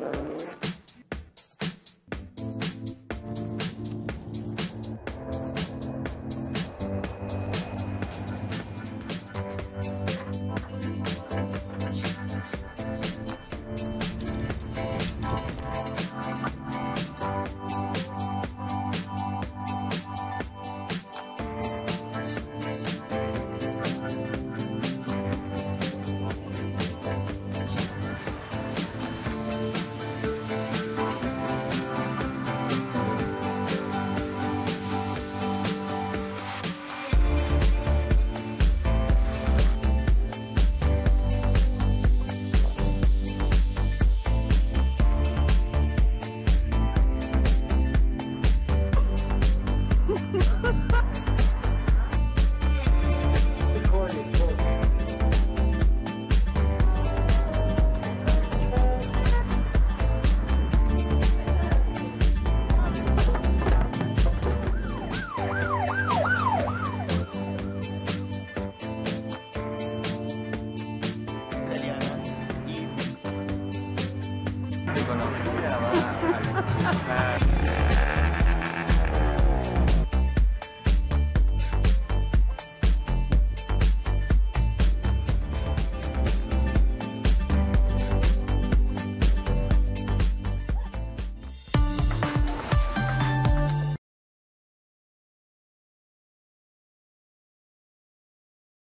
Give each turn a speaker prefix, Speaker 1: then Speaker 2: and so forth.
Speaker 1: Thank you.
Speaker 2: persona.